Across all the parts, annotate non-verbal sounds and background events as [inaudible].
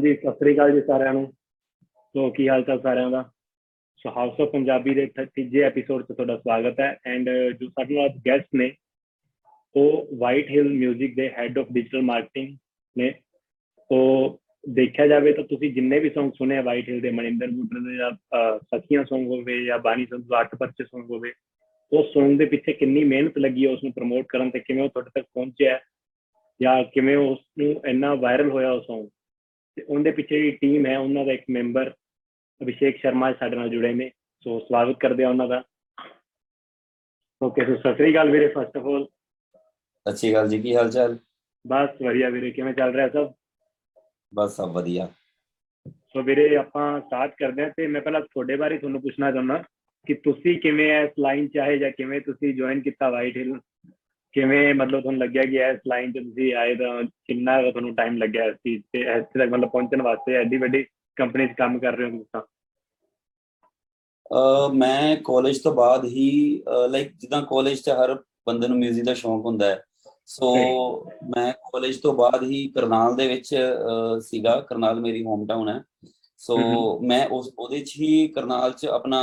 ਹਾਂਜੀ ਸਤਿ ਸ੍ਰੀ ਅਕਾਲ ਜੀ ਸਾਰਿਆਂ ਨੂੰ। ਸੋ ਕੀ ਹਾਲ ਚਾਲ ਸਾਰਿਆਂ ਦਾ? ਸੋ ਹਾਊਸ ਆਫ ਪੰਜਾਬੀ ਦੇ ਤ- ਤੀਜੇ ਐਪੀਸੋਡ 'ਚ ਤੁਹਾਡਾ ਸਵਾਗਤ ਹੈ ਐਂਡ ਜੋ ਸਾਡੇ ਨਾਲ ਗੈਸਟ ਨੇ ਉਹ ਵਾਈਟ ਹਿਲ 뮤직 ਦੇ ਹੈੱਡ ਆਫ ਡਿਜੀਟਲ ਮਾਰਕੀਟਿੰਗ ਨੇ। ਉਹ ਦੇਖਿਆ ਜਾਵੇ ਤਾਂ ਤੁਸੀਂ ਜਿੰਨੇ ਵੀ Song ਸੁਣੇ ਆ ਵਾਈਟ ਹਿਲ ਦੇ ਮਨਿੰਦਰ ਬੂਟਰ ਦੇ ਜਾਂ ਅਹ, ਸਖੀਆਂ Song ਹੋਵੇ ਜਾਂ ਬਾਣੀ ਸੰਧੂ ਅੱਠ ਪਰਚੇ Song ਹੋਵੇ ਉਹ Song ਦੇ ਪਿੱਛੇ ਕਿੰਨੀ ਮਿਹਨਤ ਲੱਗੀ ਹੈ ਉਸ ਨੂੰ ਪ੍ਰਮੋਟ ਕਰਨ ਤੇ ਕਿਵੇਂ ਉਹ ਤੁਹਾਡੇ ਤੱਕ ਪਹੁੰਚਿਆ ਹੈ ਜਾਂ ਕਿਵੇਂ ਉਸ ਨੂੰ ਇੰਨਾ ਵਾਇਰਲ ਹੋਇਆ ਉਹ Song? ਤੇ ਉਹਦੇ ਪਿੱਛੇ ਜਿਹੜੀ ਟੀਮ ਹੈ ਉਹਨਾਂ ਦਾ ਇੱਕ ਮੈਂਬਰ ਅਭਿਸ਼ੇਕ ਸ਼ਰਮਾ ਸਾਡੇ ਨਾਲ ਜੁੜੇ ਨੇ ਸੋ ਸਵਾਗਤ ਕਰਦੇ ਆ ਉਹਨਾਂ ਦਾ। ਓਕੇ ਸੋ ਸਤਿ ਸ੍ਰੀ ਅਕਾਲ ਵੀਰੇ ਫਸਟ ਆਫ ਆਲ ਸਤਿ ਸ਼੍ਰੀ ਅਕਾਲ ਜੀ ਕੀ ਹਾਲ ਚਾਲ ਬਸ ਵਧੀਆ ਵੀਰੇ ਕਿਵੇਂ ਚੱਲ ਰਿਹਾ ਸਭ? ਬਸ ਸਭ ਵਧੀਆ। ਸੋ ਵੀਰੇ ਆਪਾਂ ਸਟਾਰਟ ਕਰਦੇ ਹਾਂ ਤੇ ਮੈਂ ਪਹਿਲਾਂ ਤੁਹਾਡੇ ਬਾਰੇ ਤੁਹਾਨੂੰ ਪੁੱਛਣਾ ਚਾਹੁੰਦਾ ਕਿ ਤੁਸੀਂ ਕਿਵੇਂ ਇਸ ਲਾਈਨ ਚ ਆਏ ਜਾਂ ਕਿਵੇਂ ਤੁਸੀਂ ਜੁਆਇਨ ਕੀਤਾ ਵਾਈਟ ਹਿਲ ਕਿਵੇਂ ਮਤਲਬ ਤੁਹਾਨੂੰ ਲੱਗਿਆ ਕਿ ਇਸ ਲਾਈਨ ਚ ਤੁਸੀਂ ਆਏ ਤਾਂ ਕਿੰਨਾ ਕੁ ਤੁਹਾਨੂੰ ਟਾਈਮ ਲੱਗਿਆ ਇਸ ਚੀਜ਼ ਤੇ ਇੱਥੇ ਤੱਕ ਮਤਲਬ ਪਹੁੰਚਣ ਵਾਸਤੇ ਐਡੀ ਵੱਡੀ ਕੰਪਨੀ 'ਚ ਕੰਮ ਕਰ ਰਹੇ ਹੋ ਤੁਸੀਂ ਤਾਂ ਅਹ ਮੈਂ ਕਾਲਜ ਤੋਂ ਬਾਅਦ ਹੀ ਲਾਈਕ ਜਿੱਦਾਂ ਕਾਲਜ 'ਚ ਹਰ ਬੰਦੇ ਨੂੰ 뮤직 ਦਾ ਸ਼ੌਂਕ ਹੁੰਦਾ ਹੈ ਸੋ ਮੈਂ ਕਾਲਜ ਤੋਂ ਬਾਅਦ ਹੀ ਕਰਨਾਲ ਦੇ ਵਿੱਚ ਅਹ, ਸੀਗਾ ਕਰਨਾਲ ਮੇਰੀ ਹੋਮ ਟਾਊਨ ਹੈ ਸੋ ਹਮ ਮੈਂ ਉਸ ਉਹਦੇ 'ਚ ਹੀ ਕਰਨਾਲ 'ਚ ਆਪਣਾ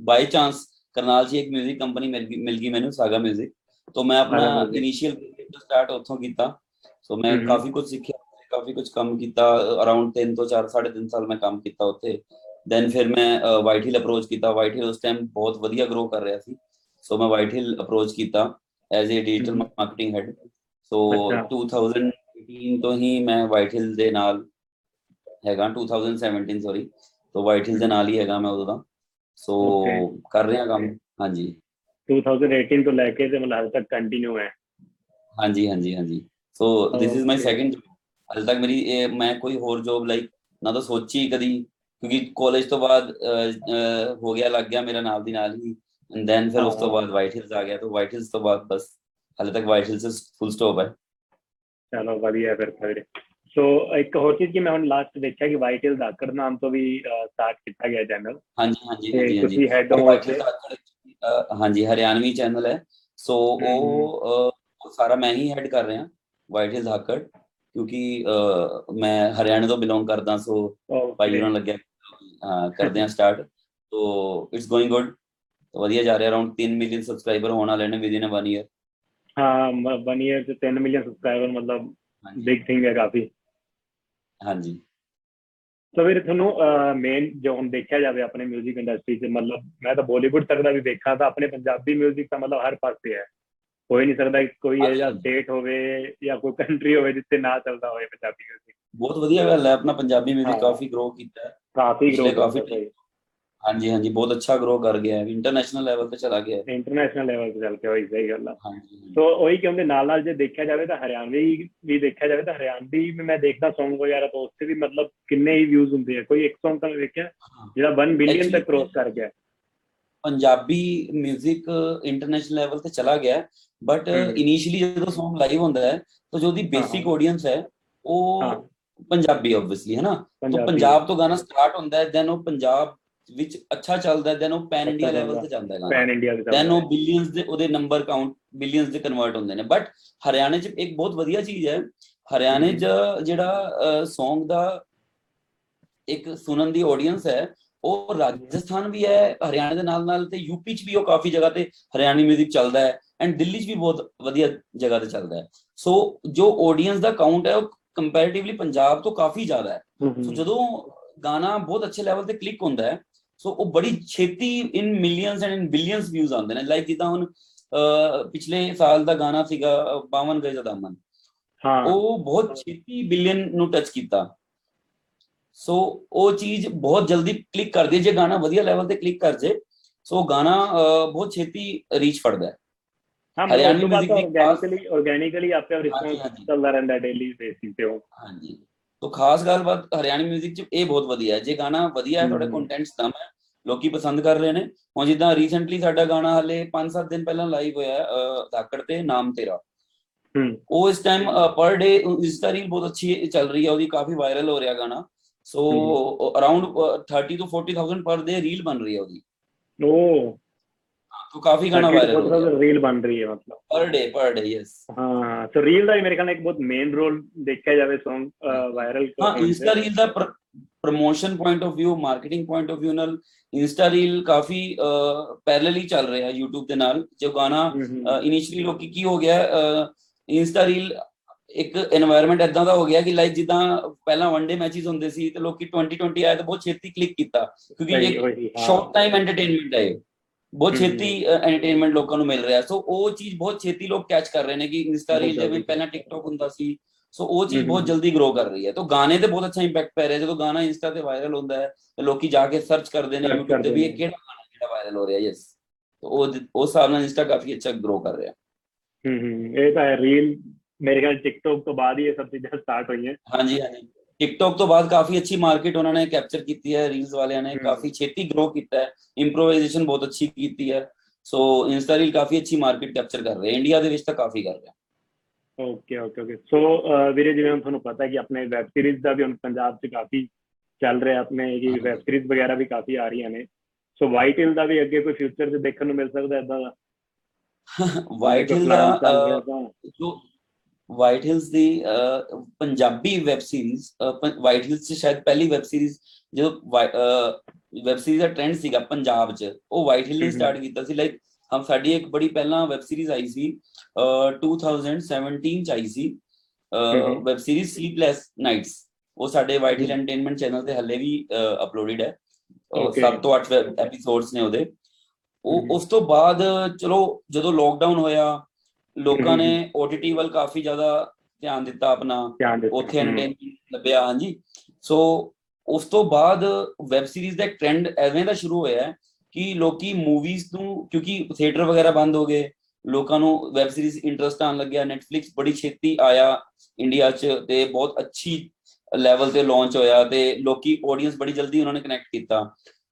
ਬਾਈ ਚਾਂਸ ਕਰਨਾਲ 'ਚ ਹੀ ਇੱਕ 뮤직 ਕੰਪਨੀ ਮਿਲ ਗਈ ਮਿਲ ਗਈ ਮੈਨੂੰ ਸਾਗਾ 뮤직 ਤੋਂ ਮੈਂ ਆਪਣਾ ਸਾਗਾ music। ਇਨੀਸ਼ੀਅਲ ਸਟਾਰਟ ਉੱਥੋਂ ਕੀਤਾ ਸੋ ਮੈਂ ਹਮ। ਕਾਫੀ ਕੁਝ ਸਿੱਖਿਆ ਕਾਫੀ ਕੁਝ ਕੰਮ ਕੀਤਾ ਅਰਾਊਂਡ 3 ਤੋਂ 4 3.5 ਸਾਲ ਮੈਂ ਕੰਮ ਕੀਤਾ ਉੱਥੇ ਦੈਨ ਫਿਰ ਮੈਂ ਵਾਈਟ ਹਿਲ ਅਪਰੋਚ ਕੀਤਾ ਵਾਈਟ ਹਿਲ ਉਸ ਟਾਈਮ ਬਹੁਤ ਵਧੀਆ ਗਰੋ ਕਰ ਰਿਹਾ ਸੀ ਸੋ ਮੈਂ ਵਾਈਟ ਹਿਲ ਅਪਰੋਚ ਕੀਤਾ as a digital hmm. Marketing head so ਅੱਛਾ। 2018 ਤੋਂ ਹੀ ਮੈਂ ਵਾਈਟ ਹਿਲ ਦੇ ਨਾਲ ਹੈਗਾ 2017 ਸੌਰੀ ਸੋ ਵਾਈਟ ਹਿਲ ਦੇ ਨਾਲ ਹੀ ਹੈਗਾ ਮੈਂ ਉਦੋਂ ਦਾ ਸੋ Okay. ਕਰ ਰਿਹਾ ਕੰਮ ਹਾਂਜੀ 2018 ਤੋਂ ਲੈ ਕੇ ਤੇ ਮਤਲਬ ਹਾਲੇ ਤੱਕ ਕੰਟੀਨਿਊ ਹੈ ਹਾਂਜੀ ਹਾਂਜੀ ਹਾਂਜੀ so this is my Okay. Second ਹਾਲੇ ਤੱਕ ਮੇਰੀ ਇਹ ਮੈਂ ਕੋਈ ਹੋਰ ਜੋਬ ਲਾਈਕ ਨਾ ਤਾਂ ਸੋਚੀ ਕਦੀ ਕਿਉਂਕਿ ਕਾਲਜ ਤੋਂ ਬਾਅਦ ਅਹ, ਅਹ, ਹੋ ਗਿਆ ਲੱਗ ਗਿਆ ਮੇਰਾ ਨਾਲ ਦੀ ਨਾਲ ਹੀ ਐਂਡ ਦੈਨ ਫਿਰ ਉਸ ਤੋਂ ਹਾਂ। ਬਾਅਦ ਵਾਈਟ ਹਿਲਸ ਆ ਗਿਆ ਤਾਂ ਵਾਈਟ ਹਿਲਸ ਤੋਂ ਬਾਅਦ ਬਸ ਹਾਲੇ ਤੱਕ ਵਾਈਟ ਹਿਲਸ ਫੁੱਲ ਸਟਾਪ ਹੈ ਚਲੋ ਵਧੀਆ ਫਿਰ ਤਾਂ ਵੀਰੇ ਸੋ ਇੱਕ ਹੋਰ ਚੀਜ਼ ਕਿ ਮੈਂ ਹੁਣ ਲਾਸਟ ਦੇਖਿਆ ਕਿ ਵਾਈਟ ਹਿਲ ਦਾਕੜ ਨਾਮ ਤੋਂ ਵੀ ਸਟਾਰਟ ਕੀਤਾ ਗਿਆ ਚੈਨਲ ਹਾਂਜੀ ਹਾਂਜੀ ਤੇ ਹਾਂਜੀ ਹਾਂਜੀ ਤੁਸੀਂ ਹੈਡ ਉਹ ਹੋ White Hills ਦਾ ਅਹ, ਹਾਂਜੀ ਹਰਿਆਣਵੀ ਚੈਨਲ ਹੈ। ਸੋ ਉਹ ਸਾਰਾ ਮੈਂ ਹੀ ਹੈਡ ਕਰ ਰਿਹਾ ਵਾਈਟ ਹਿਲਸ ਹਾਕੜ ਕਿਉਂਕਿ ਮੈਂ ਹਰਿਆਣੇ ਤੋਂ ਬਿਲੋਂਗ ਕਰਦਾ ਸੋ ਭਾਈ ਉਹਨਾਂ ਲੱਗਿਆ ਕਰਦੇ ਆ start so it's going good ਵਧੀਆ ਜਾ ਰਿਹਾ ਅਰਾਊਂਡ 3 ਮਿਲੀਅਨ ਸਬਸਕ੍ਰਾਈਬਰ ਹੋਣ ਵਾਲੇ ਨੇ ਵਿਦਿਨ ਅ 1 ਇਅਰ ਹਾਂ ਵਨ ਈਅਰ ਤੇ 3 ਮਿਲੀਅਨ ਸਬਸਕ੍ਰਾਈਬਰ ਮਤਲਬ ਬਿਗ ਥਿੰਗ ਹੈ ਕਾਫੀ। ਹਾਂਜੀ। ਸੋ ਵੀਰੇ ਤੁਹਾਨੂੰ ਮੇਨ ਜੋ ਹੁਣ ਦੇਖਿਆ ਜਾਵੇ ਆਪਣੇ 뮤직 ਇੰਡਸਟਰੀ 'ਚ ਮਤਲਬ ਮੈਂ ਤਾਂ ਬਾਲੀਵੁੱਡ ਤੱਕ ਦਾ ਵੀ ਦੇਖਾਂ ਤਾਂ ਆਪਣੇ ਪੰਜਾਬੀ 뮤직 ਤਾਂ ਮਤਲਬ ਹਰ ਪਾਸੇ ਹੈ ਕੋਈ ਨਹੀਂ ਸਕਦਾ ਕਿ ਕੋਈ ਇਹ ਜਿਹਾ ਸਟੇਟ ਹੋਵੇ ਜਾਂ ਕੋਈ ਕੰਟਰੀ ਹੋਵੇ ਜਿੱਥੇ ਨਾ ਚੱਲਦਾ ਹੋਵੇ ਪੰਜਾਬੀ 뮤직 ਬਹੁਤ ਵਧੀਆ ਗੱਲ ਹੈ ਆਪਣਾ ਪੰਜਾਬੀ ਹਾਂ। 뮤직 ਕਾਫੀ ਗਰੋ ਕੀਤਾ ਹੈ ਕਾਫੀ ਪਿਛਲੇ ਗਰੋ ਕਾਫੀ ਹਾਂਜੀ ਹਾਂਜੀ ਬਹੁਤ ਅੱਛਾ ਗਰੋ ਕਰ ਗਿਆ ਹੈ ਇੰਟਰਨੈਸ਼ਨਲ ਲੈਵਲ ਤੇ ਚਲਾ ਗਿਆ ਹੈ। ਇੰਟਰਨੈਸ਼ਨਲ ਲੈਵਲ ਤੇ ਚੱਲ ਕੇ ਹੋਈ ਸਹੀ ਗੱਲ ਆ। ਹਾਂਜੀ ਸੋ ਉਹੀ ਕਹਿੰਦੇ ਨਾਲ ਨਾਲ ਜੇ ਦੇਖਿਆ ਜਾਵੇ ਤਾਂ ਹਰਿਆਣਵੀ ਵੀ ਦੇਖਿਆ ਜਾਵੇ ਤਾਂ ਹਰਿਆਣਵੀ ਮੈਂ ਦੇਖਦਾ Song ਵਗੈਰਾ ਤਾਂ ਉਸ ਤੇ ਵੀ ਮਤਲਬ ਕਿੰਨੇ ਹੀ ਵਿਊਜ਼ ਹੁੰਦੇ ਆ। ਕੋਈ ਇੱਕ Song ਤਾਂ ਵੇਖਿਆ ਜਿਹੜਾ 1 ਬਿਲੀਅਨ ਤੱਕ ਕ੍ਰੋਸ ਕਰ ਗਿਆ। ਪੰਜਾਬੀ 뮤직 ਇੰਟਰਨੈਸ਼ਨਲ ਲੈਵਲ ਤੇ ਚਲਾ ਗਿਆ ਬਟ ਇਨੀਸ਼ੀਅਲੀ ਜਦੋਂ Song ਲਾਈਵ ਹੁੰਦਾ ਹੈ ਤਾਂ ਜੋ ਉਹਦੀ ਬੇਸਿਕ ਆਡੀਅੰਸ ਹੈ ਉਹ ਪੰਜਾਬੀ ਆਬਵੀਅਸਲੀ ਹੈ ਨਾ? ਤਾਂ ਪੰਜਾਬ। ਤੋਂ ਗਾਣਾ ਸਟਾਰਟ ਹੁੰਦਾ ਹੈ ਦੈਨ ਉਹ ਪੰਜਾਬ ਵਿੱਚ ਅੱਛਾ ਚੱਲਦਾ ਦੈਨ ਉਹ ਪੈਨ ਇੰਡੀਆ ਲੈਵਲ ਤੇ ਜਾਂਦਾ ਹੈ ਪੈਨ ਇੰਡੀਆ ਤੇ ਦੈਨ ਉਹ ਬਿਲੀਅਨਸ ਦੇ ਉਹਦੇ ਨੰਬਰ ਕਾਊਂਟ ਬਿਲੀਅਨਸ ਦੇ ਕਨਵਰਟ ਹੁੰਦੇ ਨੇ। ਬਟ ਹਰਿਆਣੇ 'ਚ ਇੱਕ ਬਹੁਤ ਵਧੀਆ ਚੀਜ਼ ਹੈ। ਹਰਿਆਣੇ 'ਚ ਜਿਹੜਾ Song ਦਾ ਇੱਕ ਸੁਣਨ ਦੀ ਆਡੀਅנס ਹੈ ਉਹ ਰਾਜਸਥਾਨ ਵੀ ਹੈ ਹਰਿਆਣੇ ਦੇ ਨਾਲ ਨਾਲ ਤੇ ਯੂਪੀ 'ਚ ਵੀ ਉਹ ਕਾਫੀ ਜਗ੍ਹਾ ਤੇ ਹਰਿਆਣੀ 뮤직 ਚੱਲਦਾ ਹੈ ਐਂਡ ਦਿੱਲੀ 'ਚ ਵੀ ਬਹੁਤ ਵਧੀਆ ਜਗ੍ਹਾ ਤੇ ਚੱਲਦਾ ਹੈ। ਸੋ ਜੋ ਆਡੀਅנס ਦਾ ਕਾਊਂਟ ਹੈ ਉਹ ਕੰਪੈਰੀਟਿਵਲੀ ਪੰਜਾਬ ਤੋਂ ਕਾਫੀ ਜ਼ਿਆਦਾ ਹੈ। ਸੋ ਜਦੋਂ ਗਾਣਾ ਬਹੁਤ ਅੱਛੇ ਲੈਵਲ ਤੇ ਕਲਿੱਕ ਹੁੰਦਾ ਹੈ ਸੋ ਉਹ ਬੜੀ ਛੇਤੀ in millions and in billions views ਆਉਂਦੇ ਨੇ। ਲਾਈਕ ਜਿੱਦਾਂ ਹੁਣ ਪਿਛਲੇ ਸਾਲ ਦਾ ਗਾਣਾ ਸੀਗਾ ਅਹ, ਬਾਵਨ ਗਜ ਦਾ ਦਾਮਨ ਹਾਂ। ਉਹ ਬਹੁਤ ਛੇਤੀ ਬਿਲੀਅਨ ਨੂੰ ਟੱਚ ਕੀਤਾ। ਸੋ ਉਹ ਚੀਜ਼ ਬਹੁਤ ਜਲਦੀ ਕਲਿੱਕ ਕਰਦੀ ਹੈ। ਜੇ ਗਾਣਾ ਵਧੀਆ ਲੈਵਲ ਤੇ ਕਲਿੱਕ ਕਰ ਜੇ ਸੋ ਗਾਣਾ ਬਹੁਤ ਛੇਤੀ ਰੀਚ ਫੜਦਾ ਹੈ। ਹਾਂ ਹਰਿਆਣਵੀ ਹਰਿਆਣੀ music ਦੀ ਆਰਗੈਨਿਕਲੀ ਆਰਗੈਨਿਕਲੀ ਆਪੇ ਹਾਂਜੀ, ਰਿਸਪੌਂਸ। ਚੱਲਦਾ ਰਹਿੰਦਾ ਡੇਲੀ ਬੇਸਿਸ ਤੇ ਉਹ। ਹਾਂਜੀ। ਤੋਂ ਖਾਸ ਗੱਲਬਾਤ ਹਰਿਆਣੀ 뮤직 ਚ ਇਹ ਬਹੁਤ ਵਧੀਆ ਹੈ। ਜੇ ਗਾਣਾ ਵਧੀਆ ਹੈ ਤੁਹਾਡੇ। ਕੰਟੈਂਟਸ ਦਮ ਹੈ ਲੋਕੀ ਪਸੰਦ ਕਰ ਰਹੇ ਨੇ। ਹੁਣ ਜਿੱਦਾਂ ਰੀਸੈਂਟਲੀ ਸਾਡਾ ਗਾਣਾ ਹਲੇ 5-7 ਦਿਨ ਪਹਿਲਾਂ ਲਾਈਵ ਹੋਇਆ ਧਾਕੜ ਤੇ ਨਾਮ ਤੇਰਾ। ਉਹ ਇਸ ਟਾਈਮ ਪਰ ਡੇ ਇਸ ਦਾ ਰੀਲ ਬਹੁਤ ਅੱਛੀ ਚੱਲ ਰਹੀ ਹੈ ਉਹਦੀ ਕਾਫੀ ਵਾਇਰਲ ਹੋ ਰਿਹਾ ਗਾਣਾ। ਸੋ ਅਰਾਊਂਡ 30 ਤੋਂ 40000 ਪਰ ਡੇ ਰੀਲ ਬਣ ਰਹੀ ਹੈ ਉਹਦੀ। ਓ। ਤੋ ਕਾਫੀ ਗਾਣਾ ਵਾਇਰਲ ਹੋ ਰਿਹਾ ਰੀਲ ਬਣ ਰਹੀ ਹੈ ਮਤਲਬ। ਪਰ ਡੇ ਪਰ ਡੇ ਯੈਸ ਹਾਂ ਸੋ ਰੀਲ ਦਾ ਮੇਰੇ ਖਿਆਲ ਨਾਲ ਇੱਕ ਬਹੁਤ ਮੇਨ ਰੋਲ ਦੇਖਿਆ ਜਾਵੇ Song ਵਾਇਰਲ ਹਾਂ Insta reel the promotion point of View marketing point of View ਨਾਲ ਇੰਸਟਾ ਰੀਲ ਕਾਫੀ ਪੈਰਲਲੀ ਚੱਲ ਰਿਹਾ YouTube ਦੇ ਨਾਲ। ਜੋ ਗਾਣਾ ਇਨੀਸ਼ੀਅਲੀ ਲੋਕੀ ਕੀ ਹੋ ਗਿਆ ਇੰਸਟਾ ਰੀਲ ਇੱਕ এনवायरमेंट ਇਦਾਂ ਦਾ ਹੋ ਗਿਆ ਕਿ ਲਾਈਕ ਜਿੱਦਾਂ ਪਹਿਲਾਂ ਵਨਡੇ ਮੈਚਸ ਹੁੰਦੇ ਸੀ ਤੇ ਲੋਕੀ 2020 ਆਇਆ ਤਾਂ ਬਹੁਤ ਛੇਤੀ ਕਲਿੱਕ ਕੀਤਾ। ਕਿਉਂਕਿ ਇਹ ਸ਼ਾਰਟ ਟਾਈਮ ਐਂਟਰਟੇਨਮੈਂਟ ਹੈ ਬਹੁਤ ਛੇਤੀ ਐਂਟਰਟੇਨਮੈਂਟ ਲੋਕਾਂ ਨੂੰ ਮਿਲ ਰਿਹਾ। ਸੋ ਉਹ ਚੀਜ਼ ਬਹੁਤ ਛੇਤੀ ਲੋਕ ਕੈਚ ਕਰ ਰਹੇ ਨੇ ਕਿ ਇੰਸਟਾ ਰੀਲ ਦੇ ਵਿੱਚ ਪਹਿਲਾਂ ਟਿਕਟੌਕ ਹੁੰਦਾ ਸੀ। ਸੋ ਉਹ ਚੀਜ਼ ਹਮ, ਬਹੁਤ ਹਮ। ਜਲਦੀ ਗਰੋ ਕਰ ਰਹੀ ਹੈ ਤਾਂ ਗਾਣੇ ਤੇ ਬਹੁਤ ਅੱਛਾ ਇੰਪੈਕਟ ਪੈ ਰਿਹਾ ਜਦੋਂ ਗਾਣਾ ਇੰਸਟਾ ਤੇ ਵਾਇਰਲ ਹੁੰਦਾ ਹੈ ਤੇ ਲੋਕੀ ਜਾ ਕੇ ਸਰਚ ਕਰਦੇ ਨੇ Search YouTube ਤੇ ਕਰਦੇ ਵੀ ਇਹ ਨੇ। ਕਿਹੜਾ ਗਾਣਾ ਜਿਹੜਾ ਵਾਇਰਲ ਹੋ ਰਿਹਾ ਯੈਸ ਉਹ ਉਸ ਹਿਸਾਬ ਨਾਲ ਇੰਸਟਾ ਕਾਫੀ ਅੱਛਾ ਗਰੋ ਕਰ ਰਿਹਾ ਹੂੰ ਹੂੰ ਇਹ ਤਾਂ ਹੈ ਰੀਲ ਮੇਰੇ ਖਿਆਲ ਟਿਕਟੋਕ ਤੋਂ ਬਾਅਦ ਹੀ ਇਹ ਸਭ ਚੀਜ਼ਾਂ ਸਟਾਰਟ ਹੋਈਆਂ ਹਾਂਜੀ ਹਾਂਜੀ ਟਿਕਟੌਕ ਤੋਂ ਬਾਅਦ ਕਾਫੀ ਅੱਛੀ ਮਾਰਕੀਟ ਉਹਨਾਂ ਨੇ ਕੈਪਚਰ ਕੀਤੀ ਹੈ ਰੀਲਸ ਵਾਲਿਆਂ ਨੇ ਹਮ। ਕਾਫੀ ਛੇਤੀ ਗਰੋ ਕੀਤਾ ਹੈ ਇੰਪਰੋਵਾਈਜ਼ੇਸ਼ਨ ਬਹੁਤ ਅੱਛੀ ਕੀਤੀ ਹੈ ਸੋ ਇੰਸਟਾ ਰੀਲ ਕਾਫੀ ਅੱਛੀ ਮਾਰਕੀਟ ਕੈਪਚਰ ਕਰ ਰਿਹਾ ਇੰਡੀਆ ਦੇ ਵਿੱਚ ਤਾਂ ਕਾਫੀ ਕਰ ਰਿਹਾ ਓਕੇ ਓਕੇ ਓਕੇ ਸੋ ਵੀਰੇ ਜਿਵੇਂ ਤੁਹਾਨੂੰ ਪਤਾ ਹੈ ਕਿ ਆਪਣੇ ਵੈਬ ਸੀਰੀਜ਼ ਦਾ ਵੀ ਹੁਣ ਪੰਜਾਬ 'ਚ ਕਾਫੀ ਚੱਲ ਰਿਹਾ ਆਪਣੇ ਹਾਂਜੀ। ਵੈਬ ਸੀਰੀਜ਼ ਵਗੈਰਾ ਵੀ ਕਾਫੀ ਆ ਰਹੀਆਂ ਨੇ ਸੋ ਵਾਈਟ ਹਿਲ ਦਾ ਵੀ ਅੱਗੇ ਕੋਈ ਫਿਊਚਰ 'ਚ ਦੇਖਣ ਨੂੰ ਮਿਲ ਸਕਦਾ ਇਦਾਂ ਦਾ [laughs] ਵਾਈਟ ਹਿਲ ਦਾ? ਜੋ ਵਾਈਟ ਹਿਲਸ ਦੀ Punjabi web series White Hills ਚ ਸ਼ਾਇਦ ਪਹਿਲੀ ਵੈਬ ਸੀਰੀਜ਼ ਜੋ ਵੈਬ ਸੀਰੀਜ਼ ਦਾ ਟ੍ਰੈਂਡ ਸੀਗਾ ਪੰਜਾਬ ਚ ਉਹ ਵਾਈਟ ਹਿਲ ਨੇ। ਸਟਾਰਟ ਕੀਤਾ ਸੀ ਲਾਈਕ ਹਮ ਸਾਡੀ ਇੱਕ ਬੜੀ ਪਹਿਲਾਂ ਵੈਬ ਸੀਰੀਜ਼ ਆਈ ਸੀ ਅਹ, 2017 ਚ ਆਈ ਸੀ। ਵੈਬ ਸੀਰੀਜ਼ ਸਲੀਪਲੈਸ ਨਾਈਟਸ ਉਹ ਸਾਡੇ ਵਾਈਟ ਹਿਲ ਹਮ। ਐਂਟਰਟੇਨਮੈਂਟ ਚੈਨਲ ਤੇ ਹੱਲੇ ਵੀ ਅਪਲੋਡਡ ਹੈ. 7 ਤੋਂ 8 ਐਪੀਸੋਡਸ ਨੇ ਉਹਦੇ ਉਹ। ਉਸ ਤੋਂ ਬਾਅਦ ਚਲੋ ਜਦੋਂ ਲੋਕਡਾਊਨ ਹੋਇਆ ਲੋਕਾਂ। ਨੇ OTT ਵੱਲ ਕਾਫੀ ਜ਼ਿਆਦਾ ਧਿਆਨ ਦਿੱਤਾ ਆਪਣਾ ਉੱਥੇ ਐਂਟਰਟੇਨਮੈਂਟ ਲੱਭਿਆ ਹਾਂਜੀ ਸੋ ਉਸ ਤੋਂ ਬਾਅਦ ਵੈਬ ਸੀਰੀਜ਼ ਦਾ ਇੱਕ ਟ੍ਰੈਂਡ ਐਵੇਂ ਦਾ ਸ਼ੁਰੂ ਹੋਇਆ ਹੈ ਕਿ ਲੋਕੀ ਮੂਵੀਜ਼ ਨੂੰ ਕਿਉਂਕਿ ਥੀਏਟਰ ਵਗੈਰਾ ਬੰਦ ਹੋ ਗਏ ਲੋਕਾਂ ਨੂੰ ਵੈਬ ਸੀਰੀਜ਼ ਇੰਟਰਸਟ ਆਉਣ ਲੱਗਿਆ ਨੈਟਫਲਿਕਸ ਬੜੀ ਛੇਤੀ ਆਇਆ ਇੰਡੀਆ 'ਚ ਤੇ ਬਹੁਤ ਅੱਛੀ ਲੈਵਲ ਤੇ ਲਾਂਚ ਹੋਇਆ ਤੇ ਲੋਕੀ ਆਡੀਅנס ਬੜੀ ਜਲਦੀ ਉਹਨਾਂ ਨੇ ਕਨੈਕਟ ਕੀਤਾ।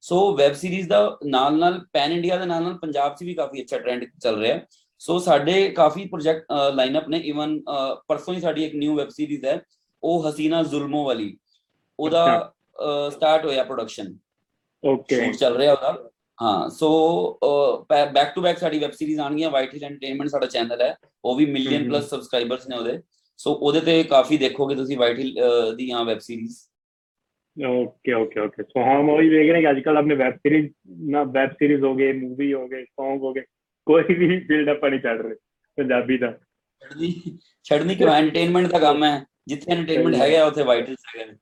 ਸੋ ਵੈਬ ਸੀਰੀਜ਼ ਦਾ ਨਾਲ ਨਾਲ ਪੈਨ ਇੰਡੀਆ ਦੇ ਨਾਲ ਨਾਲ ਪੰਜਾਬ 'ਚ ਵੀ ਕਾਫੀ ਅੱਛਾ ਟ੍ਰੈਂਡ ਚੱਲ ਰਿਹਾ। ਸੋ ਸਾਡੇ ਕਾਫੀ ਪ੍ਰੋਜੈਕਟ ਲਾਈਨਅਪ ਨੇ ਇਵਨ ਪਰਸੋਂ ਹੀ ਸਾਡੀ ਇੱਕ ਨਿਊ ਵੈਬ ਸੀਰੀਜ਼ ਹੈ ਉਹ ਹਸੀਨਾ ਜ਼ੁਲਮੋ ਵਾਲੀ। ਉਹਦਾ ਸਟਾਰਟ ਹੋਇਆ ਪ੍ਰੋਡਕਸ਼ਨ ਓਕੇ ਚੱਲ ਰਿਹਾ ਉਹਦਾ। ਹਾਂ ਸੋ ਬੈਕ ਟੂ ਬੈਕ ਸਾਡੀ ਵੈਬ ਸੀਰੀਜ਼ ਆਣਗੀਆਂ ਵਾਈਟ ਹਿਲ ਐਂਟਰਟੇਨਮੈਂਟ ਸਾਡਾ ਚੈਨਲ ਹੈ ਉਹ ਵੀ ਮਿਲੀਅਨ ਹਮ। ਪਲੱਸ ਸਬਸਕ੍ਰਾਈਬਰਸ ਨੇ ਉਹਦੇ ਸੋ ਉਹਦੇ ਤੇ ਕਾਫੀ ਦੇਖੋਗੇ ਤੁਸੀਂ ਵਾਈਟ ਹਿਲ ਦੀਆਂ web series okay okay okay so hmm ਉਹੀ ਦੇਖ ਰਹੇ हैं कि आजकल अपने वेब सीरीज ना वेब सीरीज हो गए मूवी हो गए सॉन्ग हो गए कोई भी बिल्डअप नहीं चल रहे पंजाबी ਦਾ ਛੱਡਣੀ ਛੱਡਣੀ ਕਿਉਂ ਐਂਟਰਟੇਨਮੈਂਟ ਦਾ ਕੰਮ ਹੈ ਜਿੱਥੇ ਐਂਟਰਟੇਨਮੈਂਟ ਸਹੀ ਹੈ। ਹੈਗਾ ਉੱਥੇ ਵਾਈਟ ਹਿਲਸ ਹੈਗਾ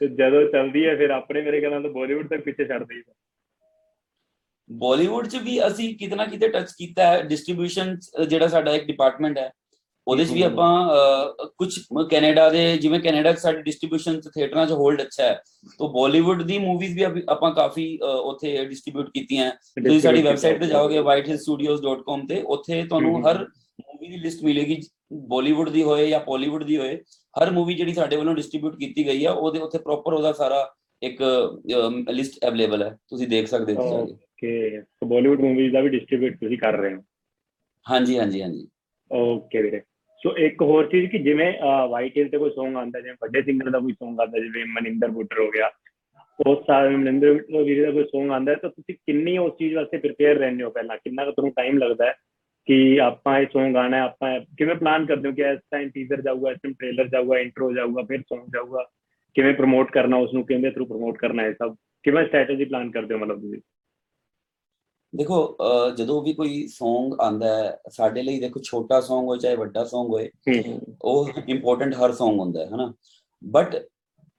ਤੇ ਜਦੋਂ ਚੱਲਦੀ ਹੈ ਫਿਰ ਆਪਣੇ ਮੇਰੇ ਖਿਆਲ ਨਾਲ ਬਾਲੀਵੁੱਡ ਤੱਕ ਪਿੱਛੇ ਛੱਡ ਦਈ ਬਾਲੀਵੁੱਡ 'ਚ ਵੀ ਅਸੀਂ ਕਿਤੇ ਨਾ ਕਿਤੇ ਟੱਚ ਕੀਤਾ ਹੈ ਡਿਸਟ੍ਰੀਬਿਊਸ਼ਨ ਜਿਹੜਾ ਸਾਡਾ ਇੱਕ ਡਿਪਾਰਟਮੈਂਟ ਹੈ ਉਹਦੇ 'ਚ ਵੀ। ਆਪਾਂ ਕੁਝ ਕੈਨੇਡਾ ਦੇ ਜਿਵੇਂ ਕੈਨੇਡਾ 'ਚ ਸਾਡੀ ਡਿਸਟ੍ਰੀਬਿਊਸ਼ਨ 'ਚ ਥੀਏਟਰਾਂ 'ਚ ਹੋਲਡ ਅੱਛਾ ਹੈ ਤੋਂ ਬਾਲੀਵੁੱਡ ਦੀ ਮੂਵੀਜ਼ ਵੀ ਆਪਾਂ ਕਾਫੀ ਉੱਥੇ ਡਿਸਟ੍ਰੀਬਿਊਟ ਕੀਤੀਆਂ। ਤੁਸੀਂ ਸਾਡੀ ਵੈਬਸਾਈਟ ਤੇ ਜਾਓਗੇ whitehillstudios.com ਤੇ ਉੱਥੇ ਤੁਹਾਨੂੰ। ਹਰ ਮੂਵੀ ਦੀ ਲਿਸਟ ਮਿਲੇਗੀ ਬਾਲੀਵੁੱਡ ਦੀ ਹੋਏ ਜਾਂ ਪੋਲੀਵੁੱਡ ਦੀ ਹੋਏ ਹਰ ਮੂਵੀ ਜਿਹੜੀ ਸਾਡੇ ਵੱਲੋਂ ਡਿਸਟ੍ਰੀਬਿਊਟ ਕੀਤੀ ਗਈ ਆ ਉਹਦੇ ਉੱਥੇ ਪ੍ਰੋਪਰ ਉਹਦਾ ਸਾਰਾ ਇੱਕ ਲਿਸਟ ਅਵੇਲੇਬਲ ਹੈ ਤੁਸੀਂ ਦੇਖ ਸਕਦੇ ਹੋ ਜਾ ਕੇ ਓਕੇ ਸੋ ਬਾਲੀਵੁੱਡ ਮੂਵੀਜ਼ ਦਾ ਵੀ ਡਿਸਟ੍ਰੀਬਿਊਟ ਤੁਸੀਂ ਕਰ ਰਹੇ ਹੋ ਹਾਂਜੀ ਹਾਂਜੀ ਹਾਂਜੀ ਓਕੇ ਵੀਰੇ ਸੋ ਇੱਕ ਹੋਰ ਚੀਜ਼ ਕਿ ਜਿਵੇਂ ਵਾਈਟ ਹਿਲ ਤੇ ਕੋਈ Song ਆਉਂਦਾ ਜਿਵੇਂ ਵੱਡੇ ਸਿੰਗਰ ਦਾ ਕੋਈ Song ਆਉਂਦਾ ਜਿਵੇਂ ਮਨਿੰਦਰ ਬੁੱਟਰ ਹੋ ਗਿਆ ਉਸ ਸਾਲ ਮਨਿੰਦਰ ਬੁੱਟਰ ਵੀਰੇ ਦਾ ਕੋਈ Song ਆਉਂਦਾ ਹੈ ਤਾਂ ਤੁਸੀਂ ਕਿੰਨੀ ਉਸ ਚੀਜ਼ ਵਾਸਤੇ ਪ੍ਰਿਪੇਅਰ ਰਹਿੰਦੇ ਹੋ ਪਹਿਲਾਂ ਕਿੰਨਾ ਕੁ ਤੁਹਾਨੂੰ ਟਾਈਮ ਲੱਗਦਾ ਹੈ ਕਿ ਆਪਾਂ ਇਹ Song ਗਾਣਾ ਹੈ ਆਪਾਂ ਇਹ- ਕਿਵੇਂ ਪਲਾਨ ਕਰਦੇ ਹੋ ਕਿ ਇਸ ਟਾਈਮ ਟੀਜ਼ਰ ਜਾਊਗਾ ਇਸ ਟਾਈਮ ਟ੍ਰੇਲਰ ਜਾਊਗਾ ਇੰਟਰੋ ਜਾਊਗਾ ਫਿਰ Song ਜਾਊਗਾ ਕਿਵੇਂ ਪ੍ਰਮੋਟ ਕਰਨਾ ਉਸ ਨੂੰ ਕਿਵੇਂ ਥਰੂ ਪ੍ਰਮੋਟ ਕਰਨਾ ਹੈ ਸਭ ਕਿਵੇਂ ਸਟ੍ਰੈਟਜੀ ਪਲਾਨ ਕਰਦੇ ਹੋ ਮਤਲਬ ਤੁਸੀਂ? ਦੇਖੋ ਜਦੋਂ ਵੀ ਕੋਈ Song ਆਂਦਾ ਹੈ ਸਾਡੇ ਲਈ ਦੇਖੋ ਛੋਟਾ Song ਹੋਏ ਚਾਹੇ ਵੱਡਾ Song ਹੋਏ ਉਹ ਇੰਪੋਰਟੈਂਟ ਹਰ Song ਹੁੰਦਾ ਹੈ ਹਨਾ? ਬਟ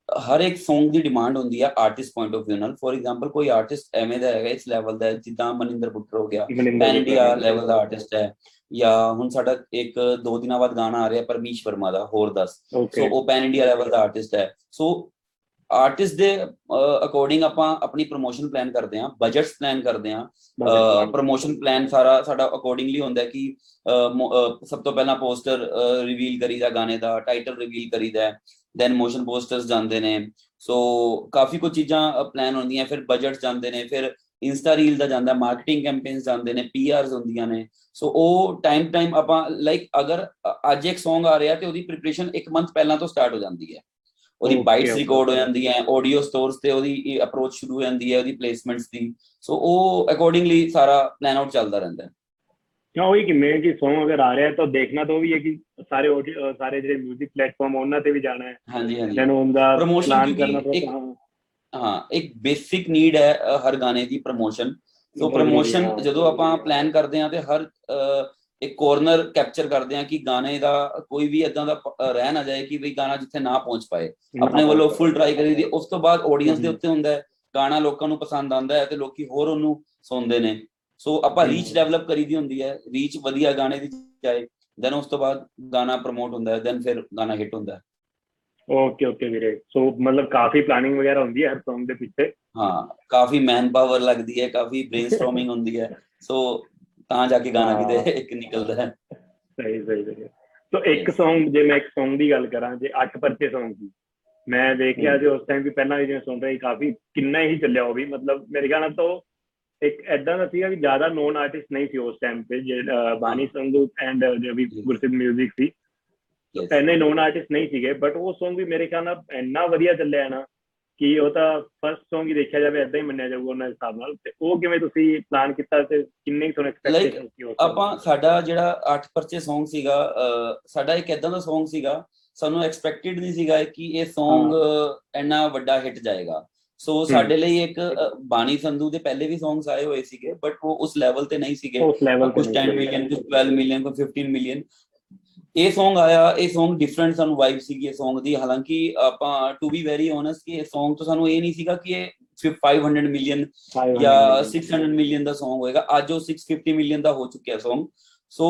ਹਰ ਇੱਕ Song ਦੀ ਡਿਮਾਂਡ ਹੁੰਦੀ ਹੈ ਆਰਟਿਸਟ ਪੁਆਇੰਟ ਆਫ View ਨਾਲ। ਫੋਰ ਐਗਜ਼ਾਮਪਲ ਕੋਈ ਆਰਟਿਸਟ ਐਵੇਂ ਦਾ ਹੈਗਾ ਇਸ ਲੈਵਲ ਦਾ ਜਿੱਦਾਂ ਮਨਿੰਦਰ ਬੁੱਟਰ ਹੋ ਗਿਆ। ਪੈਨ ਇੰਡੀਆ ਲੈਵਲ ਦਾ ਆਰਟਿਸਟ ਹੈ। ਜਾਂ ਹੁਣ ਸਾਡਾ ਇੱਕ ਦੋ ਦਿਨਾਂ ਬਾਅਦ ਗਾਣਾ ਆ ਰਿਹਾ ਪਰਮੀਸ਼ ਵਰਮਾ ਦਾ ਹੋਰ ਦੱਸ। ਸੋ ਉਹ ਪੈਨ ਇੰਡੀਆ ਲੈਵਲ ਦਾ ਆਰਟਿਸਟ ਹੈ। ਸੋ ਆਰਟਿਸਟ ਦੇ ਅਕੋਰਡਿੰਗ ਆਪਾਂ ਆਪਣੀ ਪ੍ਰੋਮੋਸ਼ਨ ਪਲਾਨ ਕਰਦੇ ਹਾਂ ਬਜਟਸ ਪਲਾਨ ਕਰਦੇ ਹਾਂ ਪ੍ਰੋਮੋਸ਼ਨ ਪਲਾਨ ਸਾਰਾ ਸਾਡਾ ਅਕੋਰਡਿੰਗਲੀ ਹੁੰਦਾ ਕਿ ਸਭ ਤੋਂ ਪਹਿਲਾਂ ਪੋਸਟਰ ਰਿਵੀਲ ਕਰੀਦਾ ਗਾਣੇ ਦਾ ਟਾਈਟਲ ਰਿਵੀਲ ਕਰੀਦਾ ਦੈਨ ਮੋਸ਼ਨ ਪੋਸਟਰਸ ਜਾਂਦੇ ਨੇ। ਸੋ ਕਾਫੀ ਕੁਝ ਚੀਜ਼ਾਂ ਪਲਾਨ ਹੁੰਦੀਆਂ ਫਿਰ ਬਜਟ ਜਾਂਦੇ ਨੇ ਫਿਰ ਇੰਸਟਾ ਰੀਲ ਦਾ ਜਾਂਦਾ ਮਾਰਕੀਟਿੰਗ ਕੈਂਪੇਨਸ ਜਾਂਦੇ ਨੇ ਪੀਆਰਸ ਹੁੰਦੀਆਂ ਨੇ। ਸੋ ਉਹ ਟਾਈਮ ਟਾਈਮ ਆਪਾਂ ਲਾਈਕ ਅਗਰ ਅੱਜ ਇੱਕ Song ਆ ਰਿਹਾ ਤੇ ਉਹਦੀ ਪ੍ਰੀਪਰੇਸ਼ਨ ਇੱਕ ਮੰਥ ਪਹਿਲਾਂ ਤੋਂ ਸਟਾਰਟ ਹੋ ਜਾਂਦੀ ਹੈ। ਉਹਦੀ ਬਾਈਟਸ ਰਿਕਾਰਡ ਹੋ okay. ਜਾਂਦੀਆਂ ਆਡੀਓ ਸਟੋਰਸ ਤੇ ਉਹਦੀ ਅਪਰੋਚ ਸ਼ੁਰੂ ਹੋ ਜਾਂਦੀ ਹੈ ਉਹਦੀ ਪਲੇਸਮੈਂਟਸ ਦੀ। ਸੋ ਉਹ ਅਕੋਰਡਿੰਗਲੀ ਸਾਰਾ ਪਲਾਨ ਆਊਟ ਚੱਲਦਾ ਰਹਿੰਦਾ ਹੈ। ਕਿਉਂ ਹੋਈ ਕਿ ਮੈਂ ਕਿ Song ਅਗਰ ਆ ਰਿਹਾ ਹੈ ਤਾਂ ਦੇਖਣਾ ਤਾਂ ਉਹ ਵੀ ਹੈ ਕਿ ਸਾਰੇ ਸਾਰੇ ਜਿਹੜੇ 뮤직 ਪਲੇਟਫਾਰਮ ਉਹਨਾਂ ਤੇ ਵੀ ਜਾਣਾ ਹੈ। ਹਾਂਜੀ ਹਾਂਜੀ। ਦੈਨ ਉਹਦਾ ਕਿਉਂਕਿ ਕਰਨਾ ਇੱਕ- ਹਾਂ ਇੱਕ ਬੇਸਿਕ ਨੀਡ ਹੈ ਹਰ ਗਾਣੇ ਦੀ ਪ੍ਰੋਮੋਸ਼ਨ ਸੋ ਪ੍ਰੋਮੋਸ਼ਨ ਜਦੋਂ ਆਪਾਂ। ਪਲਾਨ ਕਰਦੇ ਹਾਂ ਤੇ ਹਰ ਇੱਕ ਕੋਰਨਰ ਕੈਪਚਰ ਕਰਦੇ ਹਾਂ ਕਿ ਗਾਣੇ ਦਾ ਕੋਈ ਵੀ ਇਦਾਂ ਦਾ ਰਹਿ ਨਾ ਜਾਏ ਕਿ ਵੀ ਗਾਣਾ ਜਿੱਥੇ ਨਾ ਪਹੁੰਚ ਪਾਏ ਆਪਣੇ ਵੱਲੋਂ ਫੁੱਲ ਟਰਾਈ ਕਰੀ ਦੀ ਉਸ ਤੋਂ ਬਾਅਦ ਆਡੀਅנס ਦੇ। ਉੱਤੇ ਹੁੰਦਾ ਹੈ ਗਾਣਾ ਲੋਕਾਂ ਨੂੰ ਪਸੰਦ ਆਉਂਦਾ ਹੈ ਤੇ ਲੋਕੀ ਹੋਰ ਉਹਨੂੰ ਸੁਣਦੇ ਨੇ ਸੋ ਆਪਾਂ ਰੀਚ। ਡਿਵੈਲਪ ਕਰੀਦੀ ਹੁੰਦੀ ਹੈ ਰੀਚ ਵਧੀਆ ਗਾਣੇ ਦੀ ਜਾਏ ਦੈਨ ਉਸ ਤੋਂ ਬਾਅਦ ਗਾਣਾ ਪ੍ਰਮੋਟ ਹੁੰਦਾ ਹੈ ਦੈਨ ਫਿਰ ਗਾਣਾ ਹਿੱਟ ਹੁੰਦਾ ਹੈ ਓਕੇ ਓਕੇ ਵੀਰੇ। ਸੋ ਮਤਲਬ ਕਾਫੀ ਪਲਾਨਿੰਗ ਵਗੈਰਾ ਹੁੰਦੀ ਹੈ ਹਰ Song ਦੇ ਪਿੱਛੇ? ਹਾਂ ਕਾਫੀ ਮੈਨ ਪਾਵਰ ਲੱਗਦੀ ਹੈ ਕਾਫੀ ਬ੍ਰੇਨਸਟਾਰਮਿੰਗ ਹੁੰਦੀ ਹੈ। ਸੋ ਤਾਂ ਜਾ ਕੇ ਗਾਣਾ। ਕਿਤੇ ਇੱਕ ਨਿਕਲਦਾ ਹੈ। ਸਹੀ ਸਹੀ ਸਹੀ। ਸੋ ਇੱਕ Song ਜੇ ਮੈਂ ਇੱਕ Song ਦੀ ਗੱਲ ਕਰਾਂ ਜੇ ਅੱਠ ਪਰਚੇ Song ਸੀ ਮੈਂ ਦੇਖਿਆ। ਜੇ ਉਸ ਟਾਈਮ ਵੀ ਪਹਿਲਾਂ ਵੀ ਜਿਵੇਂ ਸੁਣ ਰਹੀ ਕਾਫੀ ਕਿੰਨਾ ਹੀ ਚੱਲਿਆ ਉਹ ਵੀ। ਮਤਲਬ ਮੇਰੇ ਖਿਆਲ ਨਾਲ ਤਾਂ ਇੱਕ ਐਦਾਂ ਦਾ ਸੀਗਾ ਕਿ ਜ਼ਿਆਦਾ ਨੋਨ ਆਰਟਿਸਟ ਨਹੀਂ ਸੀ ਉਸ ਟਾਈਮ ਤੇ ਬਾਨੀ ਸੰਧੂ ਐਂਡ ਜੋ ਵੀ। ਗੁਰਸਿੱਧ 뮤직 ਸੀ। ਇੰਨੇ ਨੋਨ ਆਰਟਿਸਟ ਨਹੀਂ ਸੀਗੇ ਬਟ ਉਹ Song ਵੀ ਮੇਰੇ ਖਿਆਲ ਨਾਲ ਇੰਨਾ ਵਧੀਆ ਚੱਲਿਆ ਨਾ ਕਿ ਉਹ ਤਾਂ ਫਰਸਟ Song ਹੀ ਦੇਖਿਆ ਜਾਵੇ ਐਦਾਂ ਹੀ ਮੰਨਿਆ ਜਾਊਗਾ ਉਹਨਾਂ ਦੇ ਹਿਸਾਬ ਨਾਲ। ਤੇ ਉਹ ਕਿਵੇਂ ਤੁਸੀਂ ਪਲਾਨ ਕੀਤਾ ਤੇ ਕਿੰਨੇ ਤੁਹਾਨੂੰ ਐਕਸਪੈਕਟੇਸ਼ਨ ਸੀ ਉਸ ਆਪਾਂ ਸਾਡਾ ਜਿਹੜਾ 8 ਪਰਚੇ Song ਸੀਗਾ ਸਾਡਾ ਇੱਕ ਇਦਾਂ ਦਾ Song ਸੀਗਾ ਸਾਨੂੰ ਐਕਸਪੈਕਟਡ ਨਹੀਂ ਸੀਗਾ ਕਿ ਇਹ Song ਇੰਨਾ ਵੱਡਾ ਹਿੱਟ ਜਾਏਗਾ। ਸੋ ਸਾਡੇ ਲਈ ਇੱਕ ਬਾਣੀ ਸੰਧੂ ਦੇ ਪਹਿਲੇ ਵੀ Songs ਆਏ ਹੋਏ ਸੀਗੇ ਬਟ ਉਹ ਉਸ ਲੈਵਲ ਤੇ ਨਹੀਂ ਸੀਗੇ। ਕੁਝ 10 ਮਿਲੀਅਨ ਕੁਝ 12 ਮਿਲੀਅਨ ਕੁਝ 15 ਮਿਲੀਅਨ ਇਹ Song ਆਇਆ ਇਹ Song ਡਿਫਰੈਂਟ ਸਾਨੂੰ ਵਾਈਬ ਸੀਗੀ ਇਹ Song ਦੀ। ਹਾਲਾਂਕਿ ਆਪਾਂ ਟੂ ਬੀ ਵੈਰੀ ਓਨੈਸਟ ਕਿ ਇਹ Song ਤੋਂ ਸਾਨੂੰ ਇਹ ਨਹੀਂ ਸੀਗਾ ਕਿ ਇਹ ਸਿਰਫ 500 ਮਿਲੀਅਨ ਜਾਂ 600 ਮਿਲੀਅਨ ਦਾ Song ਹੋਏਗਾ। ਅੱਜ ਉਹ 650 ਮਿਲੀਅਨ ਦਾ ਹੋ ਚੁੱਕਿਆ Song ਸੋ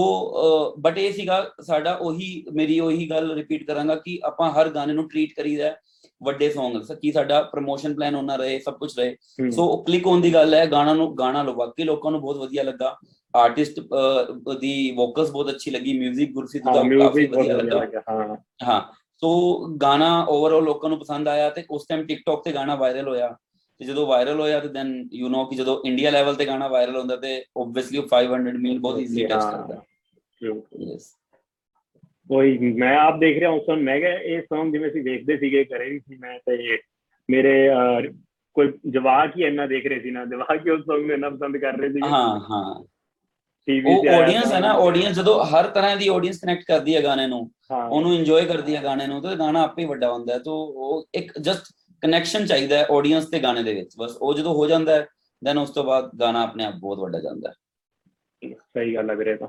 ਬਟ ਇਹ ਸੀਗਾ ਸਾਡਾ ਉਹੀ ਮੇਰੀ ਉਹੀ ਗੱਲ ਰਿਪੀਟ ਕਰਾਂਗਾ ਕਿ ਆਪਾਂ ਹਰ ਗਾਣੇ ਨੂੰ ਟ੍ਰੀਟ ਕਰੀਦਾ ਹੈ ਵੱਡੇ Song ਕੀ ਸਾਡਾ ਪ੍ਰੋਮੋਸ਼ਨ ਪਲਾਨ ਹੋਣਾ ਰਹੇ ਸਭ ਕੁਝ ਰਹੇ। ਸੋ ਕਲਿੱਕ ਹੋਣ ਦੀ ਗੱਲ ਹੈ ਗਾਣਾ ਨੂੰ ਗਾਣਾ ਲੋ ਵਾਕਈ ਲੋਕਾਂ ਨੂੰ ਬਹੁਤ ਵਧੀਆ ਲੱਗਾ। ਆਰਟਿਸਟ ਦੀ ਵੋਕਲਸ ਬਹੁਤ ਅੱਛੀ ਲੱਗੀ 뮤직 ਗੁਰਸੀਤ ਦਾ ਕਾਫੀ ਵਧੀਆ ਲੱਗਾ ਹਾਂ ਹਾਂ ਸੋ ਗਾਣਾ ਓਵਰਆਲ ਲੋਕਾਂ ਨੂੰ ਪਸੰਦ ਆਇਆ ਤੇ ਉਸ ਟਾਈਮ ਟਿਕਟੌਕ ਤੇ ਗਾਣਾ ਵਾਇਰਲ ਹੋਇਆ ਤੇ ਜਦੋਂ ਵਾਇਰਲ ਹੋਇਆ ਤੇ ਦੈਨ ਯੂ نو ਕਿ ਜਦੋਂ ਇੰਡੀਆ ਲੈਵਲ ਤੇ ਗਾਣਾ ਵਾਇਰਲ ਹੁੰਦਾ ਤੇ ਓਬਵੀਅਸਲੀ 500 ਮਿਲੀਅਨ ਬਹੁਤ ਈਜ਼ੀਲੀ ਟੱਚ ਕਰਦਾ ਯੈਸ ਕੋਈ ਮੈਂ ਆਪ ਦੇਖ ਰਿਹਾ ਉਸ ਸਮੇਂ ਮੈਂ ਕਿਹਾ ਇਹ Song ਜਿਵੇਂ ਅਸੀਂ ਦੇਖਦੇ ਸੀਗੇ ਘਰੇ ਵੀ ਸੀ ਮੈਂ ਤੇ ਮੇਰੇ ਅਹ, ਕੋਈ ਜਵਾਕ ਹੀ ਇੰਨਾ ਦੇਖ ਰਹੇ ਸੀ ਨਾ ਜਵਾਕ ਹੀ ਉਸ Song ਨੂੰ ਇੰਨਾ ਪਸੰਦ ਕਰ ਰਹੇ ਸੀ ਹਾਂ ਹਾਂ ਟੀਵੀ ਤੇ ਉਹ ਆਡੀਅנס ਹੈ ਨਾ ਆਡੀਅנס ਜਦੋਂ ਹਰ ਤਰ੍ਹਾਂ ਦੀ ਆਡੀਅנס ਕਨੈਕਟ ਕਰਦੀ ਹੈ ਗਾਣੇ ਨੂੰ ਉਹਨੂੰ ਇੰਜੋਏ ਕਰਦੀ ਹੈ ਗਾਣੇ ਨੂੰ ਤਾਂ ਗਾਣਾ ਆਪੇ ਵੱਡਾ ਹੁੰਦਾ ਹੈ ਤੋਂ ਉਹ ਇੱਕ ਜਸਟ ਕਨੈਕਸ਼ਨ ਚਾਹੀਦਾ ਹੈ ਆਡੀਅנס ਤੇ ਗਾਣੇ ਦੇ ਵਿੱਚ ਬਸ ਉਹ ਜਦੋਂ ਹੋ ਜਾਂਦਾ ਹੈ ਦੈਨ ਉਸ ਤੋਂ ਬਾਅਦ ਗਾਣਾ ਆਪਣੇ ਆਪ ਬਹੁਤ ਵੱਡਾ ਜਾਂਦਾ ਹੈ। ਸਹੀ ਗੱਲ ਹੈ ਵੀਰੇ ਤਾਂ।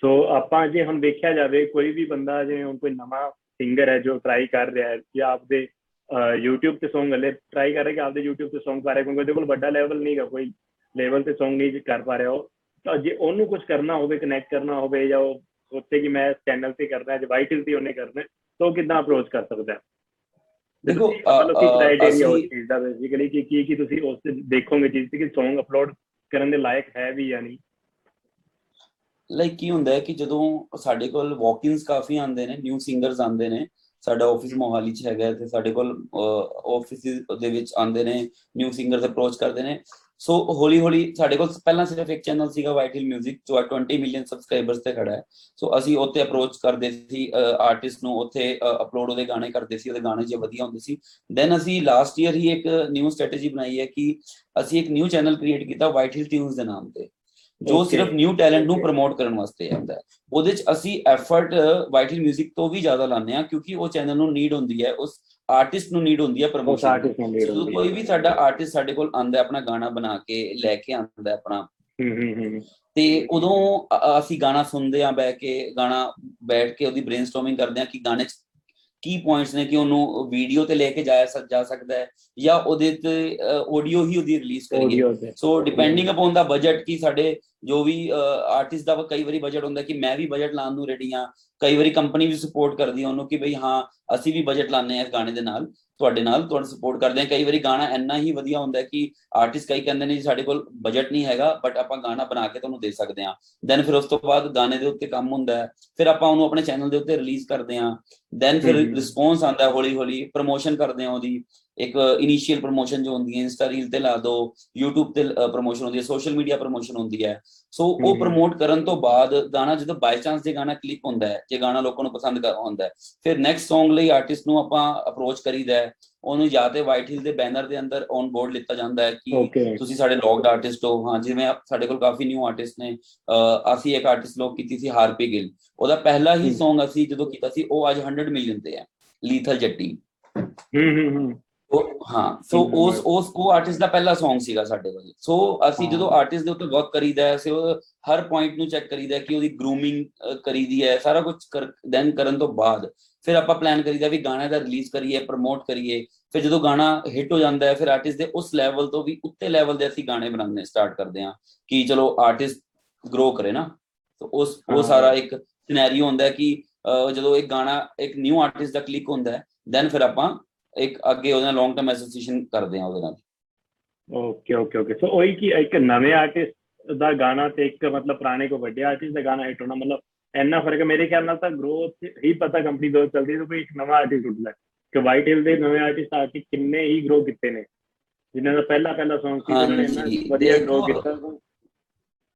ਸੋ ਆਪਾਂ ਜੇ ਹੁਣ ਦੇਖਿਆ ਜਾਵੇ ਕੋਈ ਵੀ ਬੰਦਾ ਜਿਵੇਂ ਹੁਣ ਕੋਈ ਨਵਾਂ ਸਿੰਗਰ ਹੈ ਜੋ ਟਰਾਈ ਕਰ ਰਿਹਾ ਹੈ ਜਾਂ ਆਪਦੇ YouTube ਤੇ Song ਹਲੇ ਟਰਾਈ ਕਰ ਰਿਹਾ ਕਿ ਆਪਦੇ YouTube ਤੇ Song ਪਾ ਰਿਹਾ ਕਿਉਂਕਿ ਉਹਦੇ ਕੋਲ ਵੱਡਾ ਲੈਵਲ ਨਹੀਂ ਹੈ ਕੋਈ ਲੈਵਲ ਤੇ Song ਨਹੀਂ ਕਰ ਪਾ ਰਿਹਾ ਉਹ ਤਾਂ ਜੇ ਉਹਨੂੰ ਕੁਝ ਕਰਨਾ ਹੋਵੇ ਕਨੈਕਟ ਕਰਨਾ ਹੋਵੇ ਜਾਂ ਉਹ ਸੋਚੇ ਕਿ ਮੈਂ ਚੈਨਲ ਤੇ ਕਰਨਾ ਜਾਂ ਵਾਈਟਲ ਤੇ ਉਹਨੇ ਕਰਨਾ ਤਾਂ ਉਹ ਕਿੱਦਾਂ ਅਪਰੋਚ ਕਰ ਸਕਦਾ ਦੇਖੋ, ਤੁਸੀਂ ਮਤਲਬ ਕੀ ਅ, ਅ, criteria ਉਸ ਅਸੀਂ- ਚੀਜ਼ ਦਾ ਬੇਸਿਕਲੀ ਕਿ ਕੀ ਕੀ ਤੁਸੀਂ ਉਸ ਤੇ ਦੇਖੋਗੇ ਚੀਜ਼ ਕਿ Song ਅਪਲੋਡ ਕਰਨ ਦੇ ਲਾਇਕ ਹੈ ਵੀ ਜਾਂ ਨਹੀਂ? ਲਾਈਕ ਕੀ ਹੁੰਦਾ ਹੈ ਕਿ ਜਦੋਂ ਸਾਡੇ ਕੋਲ ਵਾਕ-ਇਨਸ ਕਾਫੀ ਆਉਂਦੇ ਨੇ ਨਿਊ ਸਿੰਗਰਸ ਆਉਂਦੇ ਨੇ ਸਾਡਾ ਆਫਿਸ ਮੋਹਾਲੀ ਚ ਹੈਗਾ ਤੇ ਸਾਡੇ ਕੋਲ ਆਫਿਸ ਦੇ ਵਿੱਚ ਆਉਂਦੇ ਨੇ ਨਿਊ ਸਿੰਗਰਸ ਅਪਰੋਚ ਕਰਦੇ ਨੇ ਸੋ ਹੌਲੀ ਹੌਲੀ ਸਾਡੇ ਕੋਲ ਪਹਿਲਾਂ ਸਿਰਫ ਇੱਕ ਚੈਨਲ ਸੀਗਾ ਵਾਈਟਲ 뮤직 ਜੋ 20 ਮਿਲੀਅਨ ਸਬਸਕ੍ਰਾਈਬਰਸ ਤੇ ਖੜਾ ਹੈ ਸੋ ਅਸੀਂ ਉੱਥੇ ਅਪਰੋਚ ਕਰਦੇ ਸੀ ਆਰਟਿਸਟ ਨੂੰ ਉੱਥੇ ਅਪਲੋਡ ਉਹਦੇ ਗਾਣੇ ਕਰਦੇ ਸੀ ਉਹਦੇ ਗਾਣੇ ਜੇ ਵਧੀਆ ਹੁੰਦੇ ਸੀ ਦੈਨ ਅਸੀਂ ਲਾਸਟ ਈਅਰ ਹੀ ਇੱਕ ਨਿਊ ਸਟ੍ਰੈਟਜੀ ਬਣਾਈ ਹੈ ਕਿ ਅਸੀਂ ਇੱਕ ਨਿਊ ਚੈਨਲ ਕ੍ਰੀਏਟ ਕੀਤਾ ਵਾਈਟਲ ਟਿਊਨਸ ਦੇ ਨਾਮ ਤੇ ਜੋ Okay. ਸਿਰਫ ਨਿਊ ਟੈਲੈਂਟ ਨੂੰ Okay. ਪ੍ਰਮੋਟ ਕਰਨ ਵਾਸਤੇ ਆਉਂਦਾ ਹੈ ਉਹਦੇ ਚ ਅਸੀਂ ਐਫਰਟ ਵਾਈਟਲ 뮤직 ਤੋਂ ਵੀ ਜ਼ਿਆਦਾ ਲਾਉਂਦੇ ਆ ਕਿਉਂਕਿ ਉਹ ਚੈਨਲ ਨੂੰ ਨੀਡ ਹੁੰਦੀ ਹੈ ਉਸ ਆਰਟਿਸਟ ਨੂੰ ਨੀਡ ਹੁੰਦੀ ਹੈ ਪ੍ਰਮੋਸ਼ਨ ਆਰਟਿਸਟ ਨੂੰ ਜਦੋਂ ਹੁੰਦੀ ਕੋਈ ਹੈ। ਵੀ ਸਾਡਾ ਆਰਟਿਸਟ ਸਾਡੇ ਕੋਲ ਆਂਦਾ ਆਪਣਾ ਗਾਣਾ ਬਣਾ ਕੇ ਲੈ ਕੇ ਆਂਦਾ ਆਪਣਾ। ਹੂੰ ਹੂੰ ਹੂੰ ਤੇ ਉਦੋਂ ਅਸੀਂ ਗਾਣਾ ਸੁਣਦੇ ਆ ਬੈ ਕੇ ਗਾਣਾ ਬੈਠ ਕੇ ਉਹਦੀ ਬ੍ਰੇਨਸਟਾਰਮਿੰਗ ਕਰਦੇ ਆ ਕਿ ਗਾਣੇ 'ਚ ਕੀ ਪੁਆਇੰਟਸ ਨੇ ਕਿ ਉਹਨੂੰ ਵੀਡੀਓ ਤੇ ਲੈ ਕੇ ਜਾਇਆ ਜਾ ਸਕਦਾ ਹੈ ਜਾਂ ਉਹਦੇ ਤੇ ਆਡੀਓ ਹੀ ਉਹਦੀ ਰਿਲੀਜ਼ ਕਰੀਏ। ਸੋ ਡਿਪੈਂਡਿੰਗ ਅਪਨ ਦਾ ਬਜਟ ਕੀ ਸਾਡੇ ਜੋ ਵੀ ਆਰਟਿਸਟ ਦਾ ਕਈ ਵਾਰੀ ਬਜਟ ਹੁੰਦਾ ਕਿ ਮੈਂ ਵੀ ਬਜਟ ਲਾਉਣ ਨੂੰ ਰੈਡੀ ਆ ਕਈ ਵਾਰੀ ਕੰਪਨੀ ਵੀ ਸਪੋਰਟ ਕਰਦੀ ਆ ਉਹਨੂੰ ਕਿ ਬਈ ਹਾਂ ਅਸੀਂ ਵੀ ਬਜਟ ਲਾਣੇ ਆ ਇਸ ਗਾਣੇ ਦੇ ਨਾਲ ਤੁਹਾਡੇ ਨਾਲ ਤੁਹਾਨੂੰ ਸਪੋਰਟ ਕਰਦੇ ਆ ਕਈ ਵਾਰੀ ਗਾਣਾ ਇੰਨਾ ਹੀ ਵਧੀਆ ਹੁੰਦਾ ਕਿ ਆਰਟਿਸਟ ਕਈ ਕਹਿੰਦੇ ਨੇ ਜੀ ਸਾਡੇ ਕੋਲ ਬਜਟ ਨਹੀਂ ਹੈਗਾ ਬਟ ਆਪਾਂ ਗਾਣਾ ਬਣਾ ਕੇ ਤੁਹਾਨੂੰ ਦੇ ਸਕਦੇ ਆ ਦੈਨ ਫਿਰ ਉਸ ਤੋਂ ਬਾਅਦ ਗਾਣੇ ਦੇ ਉੱਤੇ ਕੰਮ ਹੁੰਦਾ ਹੈ। ਫਿਰ ਆਪਾਂ ਉਹਨੂੰ ਆਪਣੇ ਚੈਨਲ ਦੇ ਉੱਤੇ ਰਿਲੀਜ਼ ਕਰਦੇ ਆ ਦੈਨ ਫਿਰ। ਰਿਸਪੌਂਸ ਆਉਂਦਾ ਹੈ ਹੌਲੀ ਹੌਲੀ ਪ੍ਰੋਮੋਸ਼ਨ ਕਰਦੇ ਆ ਉਹਦੀ। ਇੱਕ ਇਨੀਸ਼ੀਅਲ ਪ੍ਰੋਮੋਸ਼ਨ ਜੋ ਹੁੰਦੀ ਹੈ ਇੰਸਟਾ ਰੀਲ ਤੇ ਲਾ ਦੋ YouTube ਤੇ ਪ੍ਰੋਮੋਸ਼ਨ ਹੁੰਦੀ ਹੈ ਸੋਸ਼ਲ ਮੀਡੀਆ ਪ੍ਰੋਮੋਸ਼ਨ ਹੁੰਦੀ ਹੈ। ਸੋ ਉਹ। ਪ੍ਰੋਮੋਟ ਕਰਨ ਤੋਂ ਬਾਅਦ ਗਾਣਾ ਜਦੋਂ ਬਾਈ ਚਾਂਸ ਜੇ ਗਾਣਾ ਕਲਿੱਕ ਹੁੰਦਾ ਹੈ ਜੇ ਗਾਣਾ ਲੋਕਾਂ ਨੂੰ ਪਸੰਦ ਕਰ ਹੁੰਦਾ ਹੈ ਫਿਰ ਨੈਕਸਟ Song ਲਈ ਆਰਟਿਸਟ ਨੂੰ ਆਪਾਂ ਅਪਰੋਚ ਕਰੀਦਾ ਹੈ। ਉਹਨੂੰ ਜਾਂ ਤੇ ਵਾਈਟ ਹਿਲ ਦੇ ਬੈਨਰ ਦੇ ਅੰਦਰ ਔਨ ਬੋਰਡ ਲਿੱਤਾ ਜਾਂਦਾ ਹੈ ਕਿ ਤੁਸੀਂ ਸਾਡੇ ਲੌਗਡ ਆਰਟਿਸਟ ਹੋ। ਹਾਂ ਜਿਵੇਂ ਸਾਡੇ ਕੋਲ ਕਾਫੀ ਨਿਊ ਆਰਟਿਸਟ ਨੇ ਅਸੀਂ ਇੱਕ ਆਰਟਿਸਟ ਲੋਕ ਕੀਤੀ ਸੀ ਹਾਰਪੀ ਗਿੱਲ ਉਹਦਾ ਪਹਿਲਾ ਹੀ। Song ਅਸੀਂ ਜਦੋਂ ਕੀਤਾ ਸੀ ਉਹ ਅੱਜ 100 ਮਿਲੀਅਨ ਤੇ ਹੈ ਲੀਥਲ ਜੱਟੀ ਹੂੰ ਹੂੰ ਹੂੰ। ਉਹ ਹਾਂ ਸੋ ਉਸ ਉਸ ਉਹ ਆਰਟਿਸਟ ਦਾ ਪਹਿਲਾ Song ਸੀਗਾ ਸਾਡੇ ਕੋਲ ਸੋ ਅਸੀਂ। ਜਦੋਂ ਆਰਟਿਸਟ ਦੇ ਉੱਤੇ ਵਰਕ ਕਰੀਦਾ ਹੈ ਉਹ ਹਰ ਪੁਆਇੰਟ ਨੂੰ ਚੈੱਕ ਕਰੀਦਾ ਕਿ ਉਹਦੀ ਗਰੂਮਿੰਗ ਕਰੀਦੀ ਹੈ ਸਾਰਾ ਕੁਝ ਦੈਨ ਕਰਨ ਤੋਂ ਬਾਅਦ ਫਿਰ ਆਪਾਂ ਪਲਾਨ ਕਰੀਦਾ ਵੀ ਗਾਣਾ ਦਾ ਰਿਲੀਜ਼ ਕਰੀਏ ਪ੍ਰਮੋਟ ਕਰੀਏ ਫਿਰ ਜਦੋਂ ਗਾਣਾ ਹਿੱਟ ਹੋ ਜਾਂਦਾ ਹੈ ਫਿਰ ਆਰਟਿਸਟ ਦੇ ਉਸ ਲੈਵਲ ਤੋਂ ਵੀ ਉੱਤੇ ਲੈਵਲ ਦੇ ਅਸੀਂ ਗਾਣੇ ਬਣਾਉਣੇ ਸਟਾਰਟ ਕਰਦੇ ਹਾਂ ਕਿ ਚਲੋ ਆਰਟਿਸਟ ਗਰੋ ਕਰੇ ਨਾ ਸੋ ਉਸ ਉਹ। ਸਾਰਾ ਇੱਕ ਸਿਨੈਰੀਓ ਹੁੰਦਾ ਕਿ ਜਦੋਂ ਇੱਕ ਗਾਣਾ ਇੱਕ ਨਿਊ ਆਰਟਿਸਟ ਦਾ ਕਲਿੱਕ ਹੁੰਦਾ ਹੈ ਦੈਨ ਫਿਰ ਆਪਾਂ ਇੱਕ ਅੱਗੇ ਉਹਦੇ ਨਾਲ ਲੌਂਗ ਟਰਮ ਐਸੋਸੀਏਸ਼ਨ ਕਰਦੇ ਹਾਂ ਉਹਦੇ ਨਾਲ। ਓਕੇ ਓਕੇ ਓਕੇ ਸੋ ਉਹੀ ਕਿ ਇੱਕ ਨਵੇਂ ਆਰਟਿਸਟ ਦਾ ਗਾਣਾ ਤੇ ਇੱਕ ਮਤਲਬ ਪੁਰਾਣੇ ਕੋ ਵੱਡੇ ਆਰਟਿਸਟ ਦਾ ਗਾਣਾ ਹਿੱਟ ਹੋਣਾ ਮਤਲਬ ਇੰਨਾ ਫ਼ਰਕ ਮੇਰੇ ਖਿਆਲ ਨਾਲ ਤਾਂ ਗਰੋਥ ਹੀ ਪਤਾ ਕੰਪਨੀ ਦੋ ਚੱਲਦੀ ਹੈ ਤਾਂ ਕੋਈ ਇੱਕ ਨਵਾਂ ਆਰਟਿਸਟ ਉੱਠਦਾ ਕਿ ਵਾਈਟ ਹਿਲ ਦੇ ਨਵੇਂ ਆਰਟਿਸਟ ਆ ਕੇ ਕਿੰਨੇ ਹੀ ਗਰੋ ਕੀਤੇ ਨੇ। ਜਿਨ੍ਹਾਂ ਦਾ ਪਹਿਲਾ ਪਹਿਲਾ Song ਸੀ ਉਹਨਾਂ ਨੇ ਇੰਨਾ ਵਧੀਆ ਗਰੋ। ਕੀਤਾ।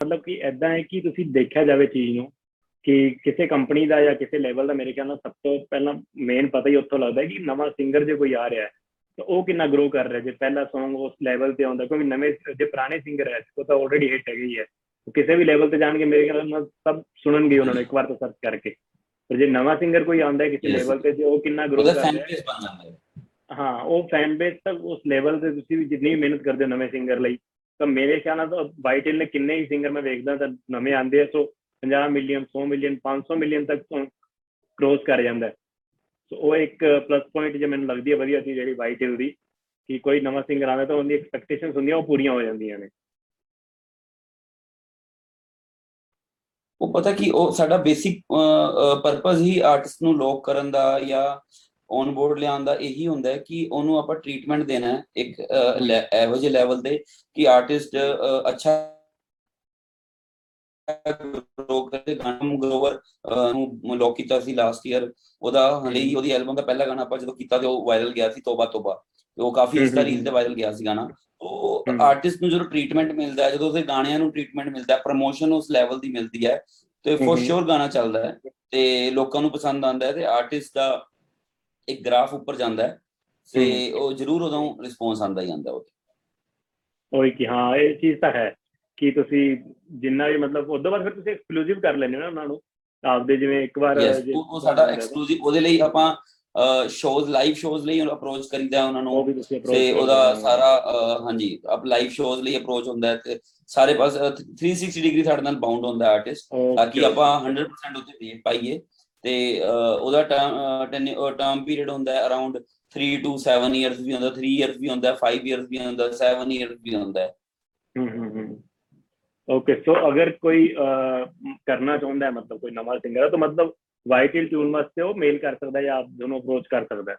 ਮਤਲਬ ਕਿ ਐਦਾਂ ਹੈ ਕਿ ਤੁਸੀਂ ਦੇਖਿਆ ਜਾਵੇ ਚੀਜ਼ ਨੂੰ ਕਿ ਕਿਸੇ ਕੰਪਨੀ ਦਾ ਜਾਂ ਕਿਸੇ ਲੈਵਲ ਦਾ ਮੇਰੇ ਖਿਆਲ ਨਾਲ ਸਭ ਤੋਂ ਪਹਿਲਾਂ ਮੇਨ ਪਤਾ ਹੀ ਉੱਥੋਂ ਲੱਗਦਾ ਹੈ ਕਿ ਨਵਾਂ ਸਿੰਗਰ ਜੇ ਕੋਈ ਆ ਰਿਹਾ ਹੈ ਤਾਂ ਉਹ ਕਿੰਨਾ ਗਰੋ ਕਰ ਰਿਹਾ ਜੇ ਪਹਿਲਾ Song ਉਸ ਲੈਵਲ ਤੇ ਆਉਂਦਾ ਕਿਉਂਕਿ ਨਵੇਂ ਜੇ ਪੁਰਾਣੇ ਸਿੰਗਰ ਹੈ ਉਹ ਤਾਂ ਆਲਰੇਡੀ ਹਿੱਟ ਹੈਗੇ ਹੀ ਹੈ। ਕਿਸੇ ਵੀ ਲੈਵਲ ਤੇ ਜਾਣਗੇ ਮੇਰੇ ਖਿਆਲ ਨਾਲ ਸਭ ਸੁਣਨਗੇ ਉਹਨਾਂ ਨੂੰ ਇੱਕ ਵਾਰ ਤਾਂ ਸਰਚ ਕਰਕੇ। ਪਰ ਜੇ ਨਵਾਂ ਸਿੰਗਰ ਕੋਈ ਆਉਂਦਾ ਹੈ ਕਿਸੇ. ਲੈਵਲ ਤੇ ਤੇ ਉਹ ਕਿੰਨਾ ਗਰੋ ਉਹਦਾ ਕਰ ਫੈਨ ਰਿਹਾ ਹੈ। ਬੇਸ ਬਣ ਜਾਂਦਾ ਹੈ। ਹਾਂ ਉਹ ਫੈਨ ਬੇਸ ਤੱਕ ਉਸ ਲੈਵਲ ਤੇ ਤੁਸੀਂ ਵੀ ਜਿੰਨੀ ਮਿਹਨਤ ਕਰਦੇ ਹੋ ਨਵੇਂ ਸਿੰਗਰ ਲਈ ਤਾਂ ਮੇਰੇ ਖਿਆਲ ਨਾਲ ਤਾਂ ਵਾਈਟਲ ਨੇ ਕਿੰਨੇ ਹੀ ਸਿੰਗਰ ਮੈਂ ਵੇਖਦਾ ਤਾਂ ਨਵੇਂ ਆਉਂਦੇ ਆ ਸੋ 50 ਮਿਲੀਅਨ 100 ਮਿਲੀਅਨ 500 ਮਿਲੀਅਨ ਤੱਕ ਕ੍ਰੋਸ ਕਰ ਜਾਂਦਾ ਹੈ। ਸੋ ਉਹ ਇੱਕ ਪਲੱਸ ਪੁਆਇੰਟ ਜੇ ਮੈਨੂੰ ਲੱਗਦੀ ਹੈ ਵਧੀਆ ਚੀਜ਼ ਜਿਹੜੀ ਵਾਈਟਲ ਦੀ ਕਿ ਕੋਈ ਨਵਾਂ ਸਿੰਗਰ ਆਉਂਦਾ ਤਾਂ ਉਹਦੀ ਐਕਸਪੈਕਟੇਸ਼ਨਸ ਹੁੰਦੀਆਂ ਉਹ ਪੂਰੀਆਂ ਹੋ ਜਾਂਦੀਆਂ ਨੇ। ਉਹ ਪਤਾ ਕਿ ਉਹ ਸਾਡਾ ਬੇਸਿਕ ਪਰਪਸ ਹੀ ਆਰਟਿਸਟ ਨੂੰ ਲੋਕ ਕਰਨ ਦਾ ਜਾਂ ਔਨ ਬੋਰਡ ਲਿਆਉਣ ਦਾ ਇਹੀ ਹੁੰਦਾ ਹੈ ਕਿ ਉਹਨੂੰ ਆਪਾਂ ਟ੍ਰੀਟਮੈਂਟ ਦੇਣਾ ਹੈ ਇੱਕ ਅਹ, ਲੈ- ਇਹੋ ਜਿਹੇ ਲੈਵਲ ਤੇ ਕਿ ਆਰਟਿਸਟ ਅੱਛਾ ਗਰੋ ਕਰੇ ਗਾਣਾ ਗਰੋਵਰ ਨੂੰ ਲੋਕ ਕੀਤਾ ਸੀ ਲਾਸਟ ਈਅਰ ਉਹਦਾ ਹਲੇ ਹੀ ਉਹਦੀ ਐਲਬਮ ਦਾ ਪਹਿਲਾ ਗਾਣਾ ਆਪਾਂ ਜਦੋਂ ਕੀਤਾ ਤੇ ਉਹ ਵਾਇਰਲ ਗਿਆ ਸੀ ਤੋਬਾ ਤੋਬਾ। ਉਹ ਕਾਫੀ ਇੰਸਟਾ ਰੀਲ ਤੇ ਵਾਇਰਲ ਗਿਆ ਸੀ ਗਾਣਾ। ਉਹ। ਆਰਟਿਸਟ ਨੂੰ ਜਦੋਂ ਟ੍ਰੀਟਮੈਂਟ ਮਿਲਦਾ ਹੈ ਜਦੋਂ ਉਹਦੇ ਗਾਣਿਆਂ ਨੂੰ ਟ੍ਰੀਟਮੈਂਟ ਮਿਲਦਾ ਹੈ ਪ੍ਰੋਮੋਸ਼ਨ ਉਸ ਲੈਵਲ ਦੀ ਮਿਲਦੀ ਹੈ ਤੇ ਹਮ। ਸ਼ੋਰ ਗਾਣਾ ਚੱਲਦਾ ਹੈ। ਤੇ ਲੋਕਾਂ ਨੂੰ ਪਸੰਦ ਆਉਂਦਾ ਹੈ ਤੇ ਆਰਟਿਸਟ ਦਾ ਇੱਕ ਗ੍ਰਾਫ ਉੱਪਰ ਜਾਂਦਾ ਹੈ ਤੇ ਉਹ ਜ਼ਰੂਰ ਉਦੋਂ ਰਿਸਪੌਂਸ ਆਉਂਦਾ ਹੀ ਆਉਂਦਾ ਉਹ ਉਹੀ ਕਿ ਹਾਂ ਇਹ ਚੀਜ਼ ਤਾਂ ਹੈ। ਕਿ ਤੁਸੀਂ ਜਿੰਨਾ ਵੀ ਮਤਲਬ ਉਦੋਂ ਬਾਅਦ ਫਿਰ ਤੁਸੀਂ ਐਕਸਕਲੂਸਿਵ ਕਰ ਲੈਂਦੇ ਹੋ ਨਾ ਉਹਨਾਂ ਨੂੰ? ਆਪਦੇ ਜਿਵੇਂ ਇੱਕ ਵਾਰ ਉਹ ਸਾਡਾ ਐਕਸਕਲੂਸਿਵ ਉਹਦੇ ਲਈ ਆਪਾਂ ਸ਼ੋਜ਼ ਲਾਈਵ ਸ਼ੋਜ਼ ਲਈ ਅਪਰੋਚ ਕਰੀਦਾ ਉਹਨਾਂ ਨੂੰ। ਤੇ ਉਹਦਾ। ਸਾਰਾ ਹਾਂਜੀ ਅਪ ਲਾਈਵ ਸ਼ੋਜ਼ ਲਈ ਅਪਰੋਚ ਹੁੰਦਾ ਹੈ ਤੇ ਸਾਰੇ ਪਾਸ ਅਹ, 360 ਡਿਗਰੀ ਸਾਡੇ ਨਾਲ ਬਾਉਂਡ ਹੁੰਦਾ ਆਰਟਿਸਟ ਤਾਂ ਕਿ. ਆਪਾਂ 100% ਉੱਤੇ ਦੇ ਪਾਈਏ। ਤੇ ਉਹਦਾ ਟਰਮ ਟਰਮ ਪੀਰੀਅਡ ਹੁੰਦਾ ਹੈ ਅਰਾਊਂਡ 3 ਟੂ 7 ਇਅਰਸ ਵੀ ਹੁੰਦਾ 3 ਇਅਰਸ ਵੀ ਹੁੰਦਾ 5 ਇਅਰਸ ਵੀ ਹੁੰਦਾ 7 ਇਅਰਸ ਵੀ ਹੁੰਦਾ ਹੈ ਹੂੰ ਹੂੰ। ਅਗਰ ਕੋਈ ਅਹ, ਮ- ਕਰਨਾ ਚਾਹੁੰਦਾ ਹੈ ਮਤਲਬ ਕੋਈ ਨਵਾਂ ਸਿੰਗਰ ਹੈ ਤਾਂ ਮਤਲਬ ਵਾਈਟਲ ਟਿਊਨ ਵਾਸਤੇ ਉਹ ਮੇਲ ਕਰ ਸਕਦਾ ਹੈ ਜਾਂ ਆਪ ਦੋਨੋਂ ਅਪਰੋਚ ਕਰ ਸਕਦਾ ਹੈ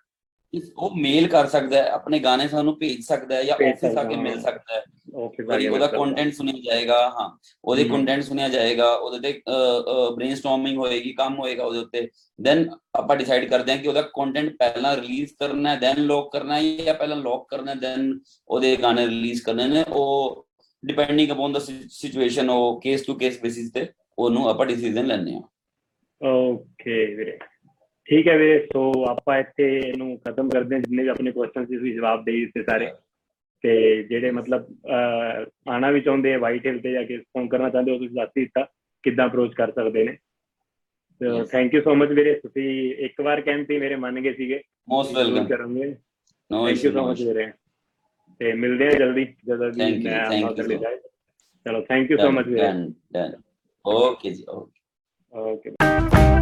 ਇਸ- ਉਹ ਮੇਲ ਕਰ ਸਕਦਾ ਹੈ ਆਪਣੇ ਗਾਣੇ ਸਾਨੂੰ ਭੇਜ ਸਕਦਾ ਹੈ ਜਾਂ ਆਫਿਸ ਆ ਕੇ ਮਿਲ। ਸਕਦਾ ਹੈ ਓਕੇ ਵਾਰੀ ਉਹਦਾ ਕੰਟੈਂਟ ਸੁਣਿਆ ਜਾਏਗਾ ਹਾਂ ਉਹਦੇ। ਕੰਟੈਂਟ ਸੁਣਿਆ ਜਾਏਗਾ ਉਹਦੇ ਤੇ ਬ੍ਰੇਨਸਟਾਰਮਿੰਗ ਹੋਏਗੀ ਕੰਮ ਹੋਏਗਾ ਉਹਦੇ ਉੱਤੇ ਦੈਨ ਆਪਾਂ ਡਿਸਾਈਡ ਕਰਦੇ ਹਾਂ ਕਿ ਉਹਦਾ ਕੰਟੈਂਟ ਪਹਿਲਾਂ ਰਿਲੀਜ਼ ਕਰਨਾ ਹੈ ਦੈਨ ਲੌਕ ਕਰਨਾ ਹੈ ਜਾਂ ਪਹਿਲਾਂ ਲੌਕ ਕਰਨਾ ਹੈ ਦੈਨ ਉਹਦੇ ਗਾਣੇ ਰਿਲੀਜ਼ ਕਰਨੇ ਨੇ ਉਹ ਡਿਪੈਂਡਿੰਗ ਅਪਨ ਦਾ ਸਿਚੁਏਸ਼ਨ ਉਹ ਕੇਸ ਟੂ ਕੇਸ ਬੇਸਿਸ ਤੇ ਉਹਨੂੰ ਆਪਾਂ ਡਿਸੀਜਨ ਲੈਣੇ ਆ ਓਕੇ ਵੀਰੇ। ਠੀਕ ਹੈ ਵੀਰੇ ਸੋ ਆਪਾਂ ਇੱਥੇ ਇਹਨੂੰ ਖਤਮ ਕਰਦੇ ਹਾਂ। ਜਿੰਨੇ ਵੀ ਆਪਣੇ ਕੁਐਸਚਨ ਸੀ ਤੁਸੀਂ ਜਵਾਬ ਦੇ ਦਿੱਤੇ ਸਾਰੇ। ਤੇ ਜਿਹੜੇ ਮਤਲਬ ਆਉਣਾ ਵੀ ਚਾਹੁੰਦੇ ਆ ਵਾਈਟ ਹਿਲ ਤੇ ਜਾ ਕੇ ਫੋਨ ਕਰਨਾ ਚਾਹੁੰਦੇ ਹੋ ਤੁਸੀਂ ਦੱਸ ਦਿੱਤਾ। ਕਿੱਦਾਂ ਅਪਰੋਚ ਕਰ ਸਕਦੇ ਨੇ? So. Thank you so much ਵੀਰੇ। ਤੁਸੀਂ ਇੱਕ ਵਾਰ ਕਹਿੰਦੇ ਮੇਰੇ ਮੰਨ ਗਏ ਸੀਗੇ। ਮੋਸਟ ਵੈਲਕਮ ਕਰਾਂਗੇ। No thank you so much ਵੀਰੇ। ਤੇ ਮਿਲਦੇ ਹਾਂ ਜਲਦੀ ਜਦੋਂ ਵੀ ਮੈਂ ਲਈ so ਜਾਏ। ਚਲੋ thank you so much done okay ਜੀ ਓਕੇ ਓਕੇ